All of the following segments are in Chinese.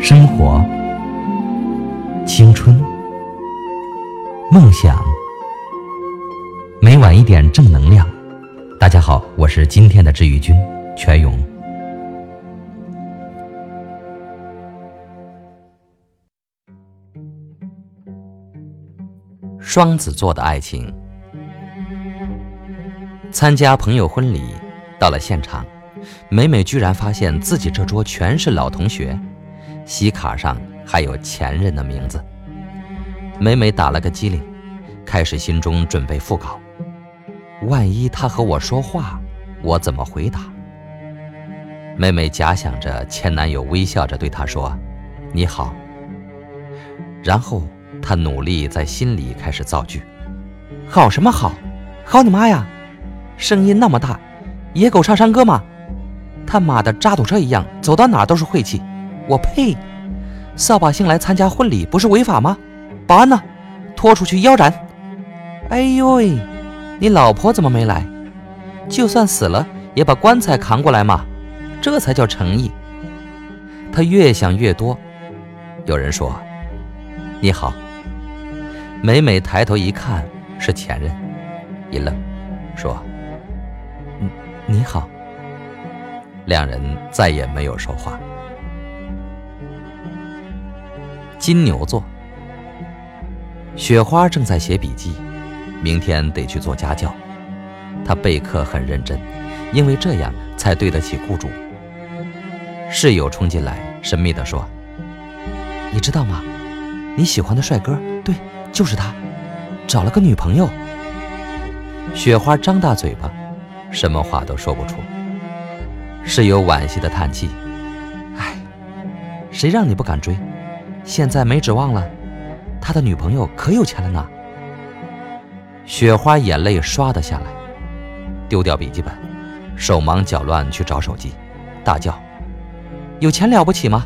生活、青春、梦想，每晚一点正能量。大家好，我是今天的治愈君全勇。双子座的爱情，参加朋友婚礼，到了现场，美美居然发现自己这桌全是老同学，喜卡上还有前任的名字。美美打了个激灵，开始心中准备复稿。万一他和我说话，我怎么回答？美美假想着前男友微笑着对她说：“你好。”然后。她努力在心里开始造句，好什么好？好你妈呀！声音那么大，野狗唱山歌吗？他妈的渣土车一样，走到哪都是晦气。我呸！扫把星来参加婚礼不是违法吗？保安呢？拖出去腰斩！哎呦喂，你老婆怎么没来？就算死了也把棺材扛过来嘛，这才叫诚意。他越想越多。有人说：“你好。”美美抬头一看，是前任，一愣，说：“你你好。”两人再也没有说话。金牛座，雪花正在写笔记，明天得去做家教。她备课很认真，因为这样才对得起雇主。室友冲进来，神秘地说：“你知道吗？你喜欢的帅哥，对。”就是他，找了个女朋友。雪花张大嘴巴，什么话都说不出。室友惋惜的叹气：“哎，谁让你不敢追？现在没指望了。他的女朋友可有钱了呢。”雪花眼泪刷的下来，丢掉笔记本，手忙脚乱去找手机，大叫：“有钱了不起吗？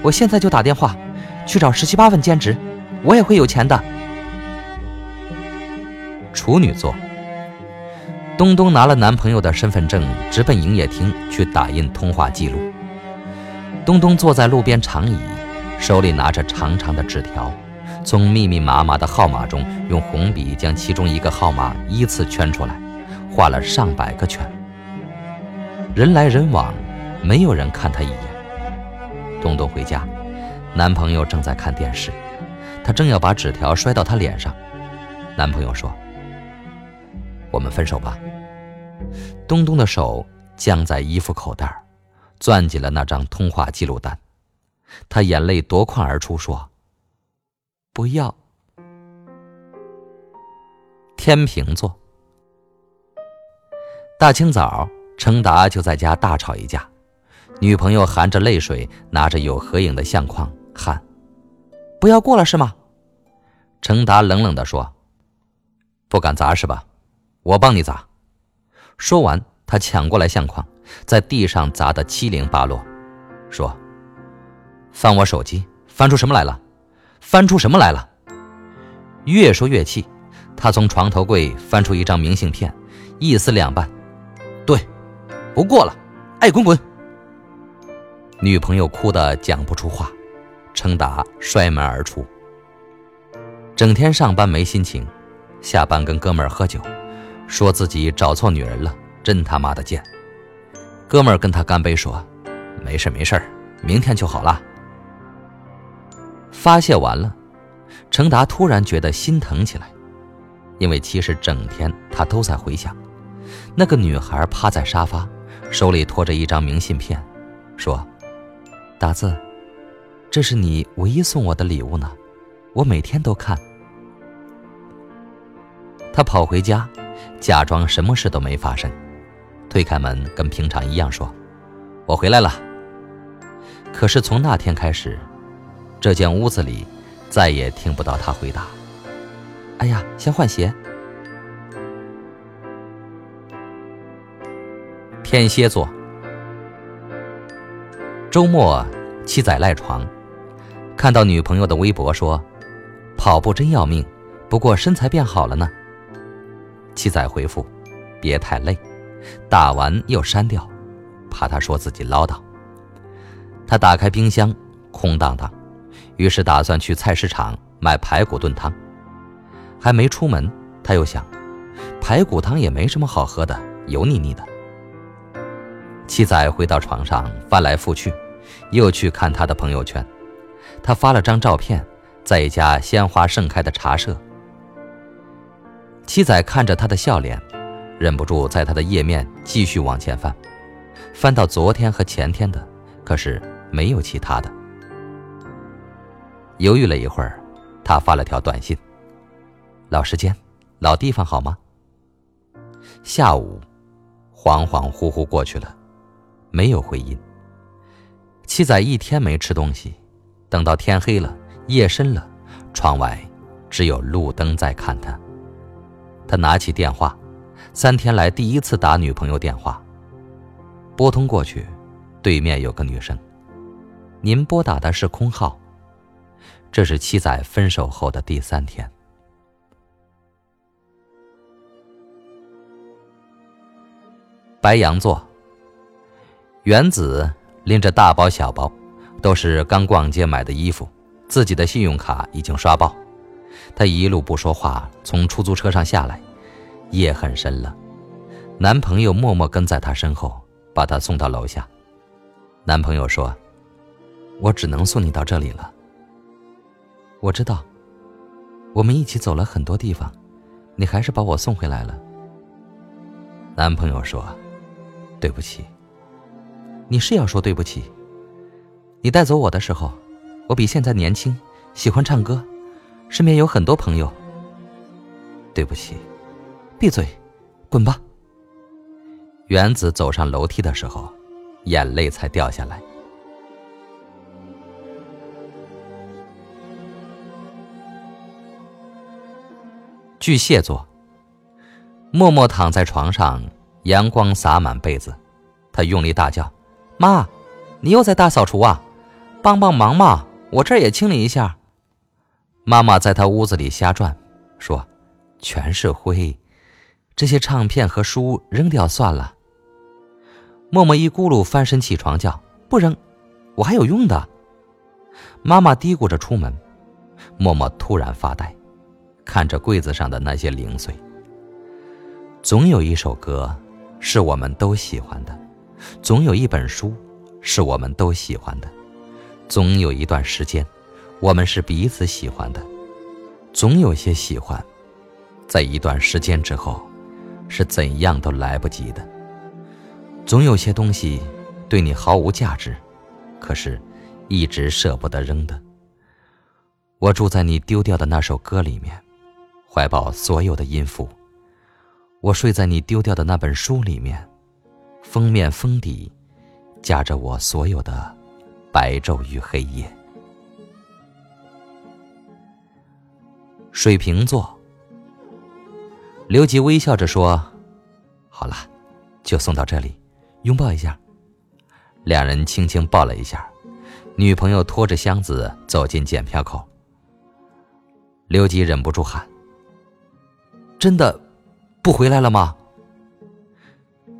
我现在就打电话去找十七八份兼职，我也会有钱的。”处女座，东东拿了男朋友的身份证，直奔营业厅去打印通话记录。东东坐在路边长椅，手里拿着长长的纸条，从密密麻麻的号码中用红笔将其中一个号码依次圈出来，画了上百个圈。人来人往，没有人看他一眼。东东回家，男朋友正在看电视，他正要把纸条摔到他脸上，男朋友说。我们分手吧。东东的手僵在衣服口袋，攥紧了那张通话记录单。他眼泪夺眶而出，说：“不要。”天平座。大清早，程达就在家大吵一架，女朋友含着泪水，拿着有合影的相框喊：“不要过了是吗？”程达冷冷地说：“不敢砸是吧？”我帮你砸。说完，他抢过来相框，在地上砸得七零八落，说：“翻我手机，翻出什么来了？翻出什么来了？”越说越气，他从床头柜翻出一张明信片，一撕两半。对，不过了，爱滚滚。女朋友哭得讲不出话，程达摔门而出。整天上班没心情，下班跟哥们喝酒。说自己找错女人了，真他妈的贱！哥们儿跟他干杯说：“没事没事，明天就好了。”发泄完了，程达突然觉得心疼起来，因为其实整天他都在回想，那个女孩趴在沙发，手里托着一张明信片，说：“达子，这是你唯一送我的礼物呢，我每天都看。”他跑回家。假装什么事都没发生，推开门跟平常一样说：“我回来了。”可是从那天开始，这间屋子里再也听不到他回答：“哎呀，先换鞋。”天蝎座，周末七仔赖床，看到女朋友的微博说：“跑步真要命，不过身材变好了呢。”七仔回复：“别太累，打完又删掉，怕他说自己唠叨。”他打开冰箱，空荡荡，于是打算去菜市场买排骨炖汤。还没出门，他又想，排骨汤也没什么好喝的，油腻腻的。七仔回到床上，翻来覆去，又去看他的朋友圈。他发了张照片，在一家鲜花盛开的茶社。七仔看着他的笑脸，忍不住在他的页面继续往前翻，翻到昨天和前天的，可是没有其他的。犹豫了一会儿，他发了条短信：“老时间，老地方好吗？”下午，恍恍惚惚过去了。没有回音。七仔一天没吃东西，等到天黑了，夜深了，窗外只有路灯在看他。他拿起电话，三天来第一次打女朋友电话。拨通过去，对面有个女生：“您拨打的是空号。”这是七仔分手后的第三天。白羊座。原子拎着大包小包，都是刚逛街买的衣服，自己的信用卡已经刷爆。她一路不说话，从出租车上下来。夜很深了，男朋友默默跟在她身后，把她送到楼下。男朋友说：“我只能送你到这里了。”我知道，我们一起走了很多地方，你还是把我送回来了。男朋友说：“对不起。”你是要说对不起。你带走我的时候，我比现在年轻，喜欢唱歌，身边有很多朋友。对不起，闭嘴，滚吧。原子走上楼梯的时候，眼泪才掉下来。巨蟹座。默默躺在床上，阳光洒满被子，他用力大叫。妈，你又在大扫除啊？帮帮忙嘛！我这也清理一下。妈妈在他屋子里瞎转，说：“全是灰，这些唱片和书扔掉算了。”默默一咕噜翻身起床叫：“不扔，我还有用的。”妈妈嘀咕着出门，默默突然发呆，看着柜子上的那些零碎。总有一首歌，是我们都喜欢的。总有一本书，是我们都喜欢的；总有一段时间，我们是彼此喜欢的；总有些喜欢，在一段时间之后，是怎样都来不及的；总有些东西，对你毫无价值，可是，一直舍不得扔的。我住在你丢掉的那首歌里面，怀抱所有的音符；我睡在你丢掉的那本书里面。封面封底，夹着我所有的白昼与黑夜。水瓶座，刘吉微笑着说：“好了，就送到这里，拥抱一下。”两人轻轻抱了一下，女朋友拖着箱子走进检票口。刘吉忍不住喊：“真的不回来了吗？”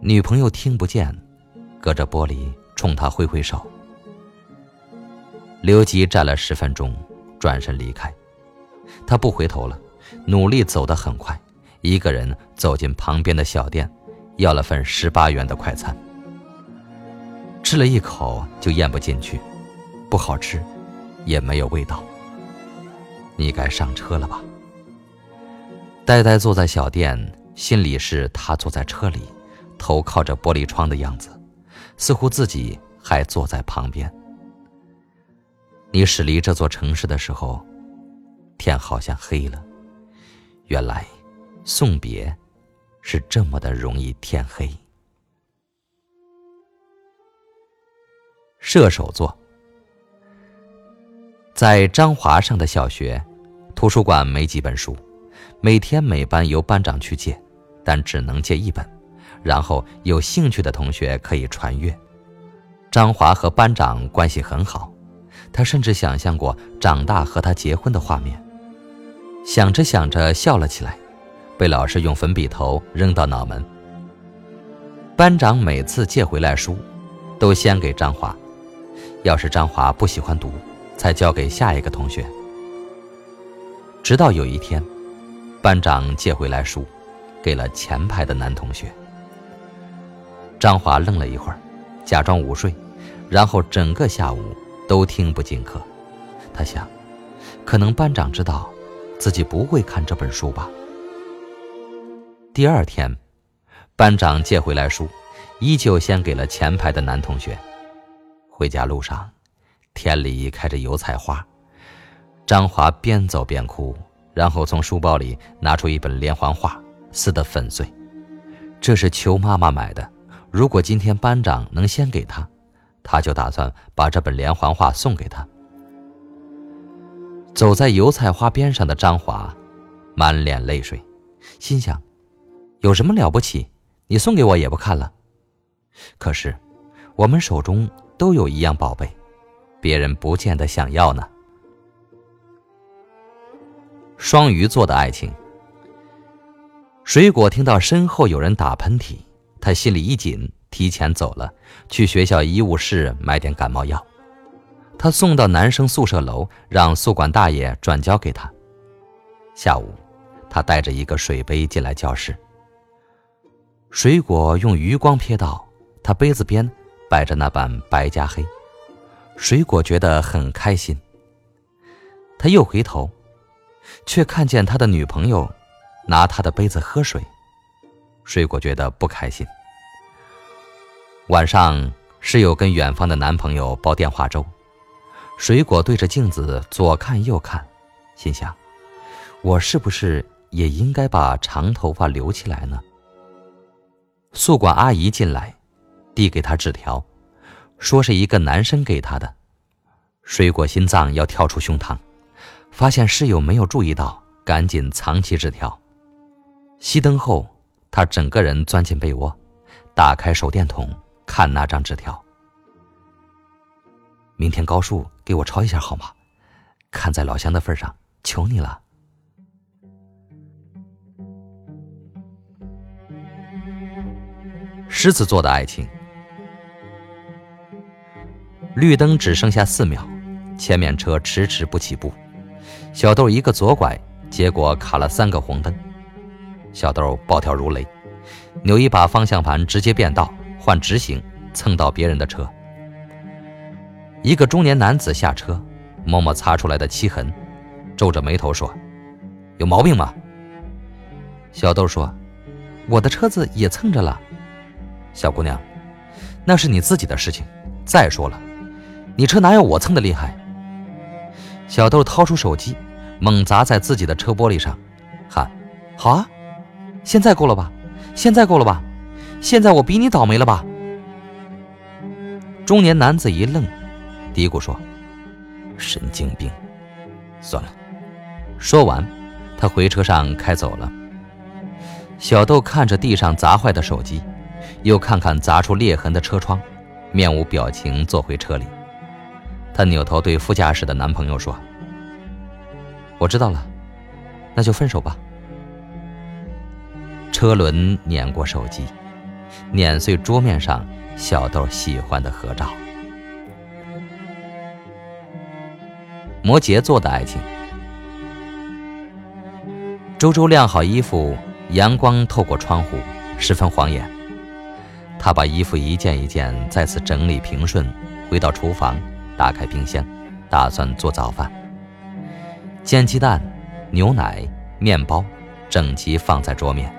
女朋友听不见，隔着玻璃冲他挥挥手。刘吉站了十分钟，转身离开。他不回头了，努力走得很快，一个人走进旁边的小店，要了份十八元的快餐。吃了一口就咽不进去，不好吃，也没有味道。你该上车了吧？呆呆坐在小店，心里是他坐在车里。头靠着玻璃窗的样子，似乎自己还坐在旁边。你驶离这座城市的时候，天好像黑了。原来，送别是这么的容易天黑。射手座，在张华上的小学，图书馆没几本书，每天每班由班长去借，但只能借一本。然后有兴趣的同学可以传阅。张华和班长关系很好，他甚至想象过长大和他结婚的画面。想着想着笑了起来，被老师用粉笔头扔到脑门。班长每次借回来书，都先给张华，要是张华不喜欢读，才交给下一个同学。直到有一天，班长借回来书，给了前排的男同学。张华愣了一会儿，假装午睡，然后整个下午都听不进课。他想，可能班长知道自己不会看这本书吧。第二天，班长借回来书，依旧先给了前排的男同学。回家路上，田里开着油菜花。张华边走边哭，然后从书包里拿出一本连环画，撕得粉碎。这是求妈妈买的，如果今天班长能先给他，他就打算把这本连环画送给他。走在油菜花边上的张华，满脸泪水，心想：有什么了不起？你送给我也不看了。可是，我们手中……都有一样宝贝，别人不见得想要呢。双鱼座的爱情。水果听到身后有人打喷嚏，他心里一紧，提前走了，去学校医务室买点感冒药。他送到男生宿舍楼，让宿管大爷转交给他。下午，他带着一个水杯进来教室。水果用余光瞥到他杯子边。摆着那般白加黑，水果觉得很开心。他又回头，却看见他的女朋友拿他的杯子喝水，水果觉得不开心。晚上，室友跟远方的男朋友煲电话粥，水果对着镜子左看右看，心想：我是不是也应该把长头发留起来呢？宿管阿姨进来。递给他纸条，说是一个男生给他的。水果心脏要跳出胸膛，发现室友没有注意到，赶紧藏起纸条。熄灯后，他整个人钻进被窝，打开手电筒看那张纸条。明天高数给我抄一下好吗？看在老乡的份上，求你了。狮子座的爱情。绿灯只剩下四秒，前面车迟迟不起步，小豆一个左拐，结果卡了三个红灯。小豆暴跳如雷，扭一把方向盘直接变道换直行，蹭到别人的车。一个中年男子下车，摸摸擦出来的漆痕，皱着眉头说：“有毛病吗？”小豆说：“我的车子也蹭着了。”小姑娘，那是你自己的事情。再说了。你车哪有我蹭的厉害？小豆掏出手机，猛砸在自己的车玻璃上，喊：“好啊，现在够了吧？现在够了吧？现在我比你倒霉了吧？”中年男子一愣，嘀咕说：“神经病，算了。”说完，他回车上开走了。小豆看着地上砸坏的手机，又看看砸出裂痕的车窗，面无表情坐回车里。她扭头对副驾驶的男朋友说：“我知道了，那就分手吧。”车轮碾过手机，碾碎桌面上小豆喜欢的合照。摩羯座的爱情。周周晾好衣服，阳光透过窗户，十分晃眼。他把衣服一件一件再次整理平顺，回到厨房。打开冰箱，打算做早饭。煎鸡蛋、牛奶、面包，整齐放在桌面。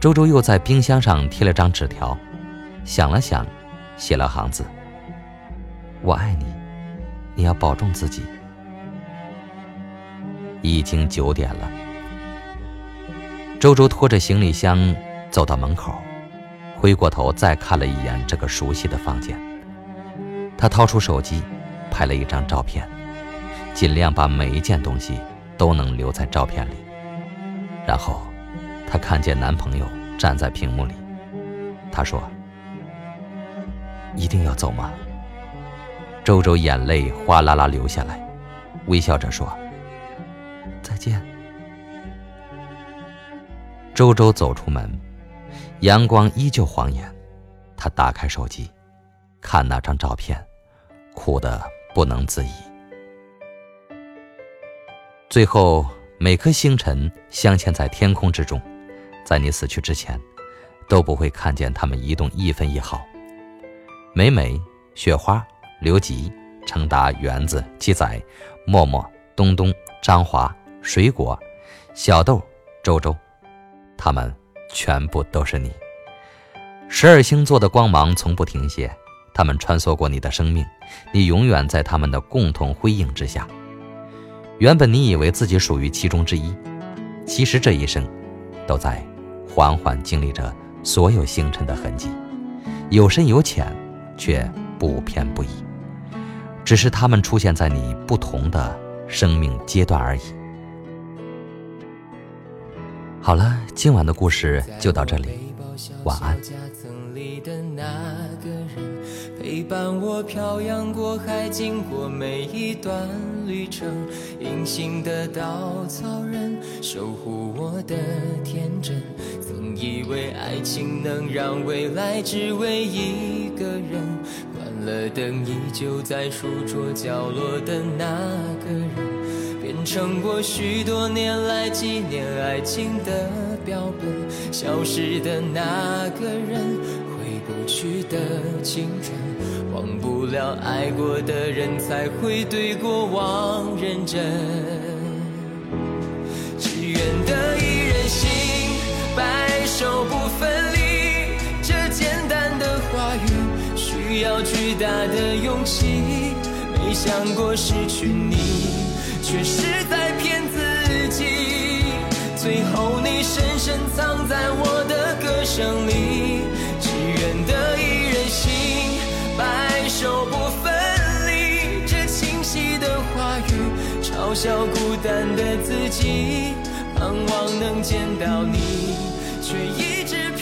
周周又在冰箱上贴了张纸条，想了想，写了行字：“我爱你，你要保重自己。”已经九点了。周周拖着行李箱走到门口，回过头再看了一眼这个熟悉的房间。她掏出手机，拍了一张照片，尽量把每一件东西都能留在照片里。然后，她看见男朋友站在屏幕里，她说：“一定要走吗？”周周眼泪哗啦啦流下来，微笑着说：“再见。”周周走出门，阳光依旧晃眼，他打开手机。看那张照片，哭得不能自已。最后，每颗星辰镶嵌在天空之中，在你死去之前，都不会看见它们移动一分一毫。美美、雪花、刘吉、程达、园子、七仔、默默、东东、张华、水果、小豆、周周，他们全部都是你。十二星座的光芒从不停歇，他们穿梭过你的生命，你永远在他们的共同辉映之下。原本你以为自己属于其中之一，其实这一生，都在缓缓经历着所有星辰的痕迹，有深有浅，却不偏不倚，只是他们出现在你不同的生命阶段而已。好了，今晚的故事就到这里，晚安。陪伴我漂洋过海，经过每一段旅程。隐形的稻草人，守护我的天真。曾以为爱情能让未来只为一个人。了灯，依旧在书桌角落的那个人，变成我许多年来纪念爱情的标本。消失的那个人。回不去的青春，忘不了爱过的人，才会对过往认真。只愿得一人心，白首不分要巨大的勇气。没想过失去你，却是在骗自己。最后你深深藏在我的歌声里。只愿得一人心，白首不分离。这清晰的话语嘲笑孤单的自己，盼望能见到你，却一直。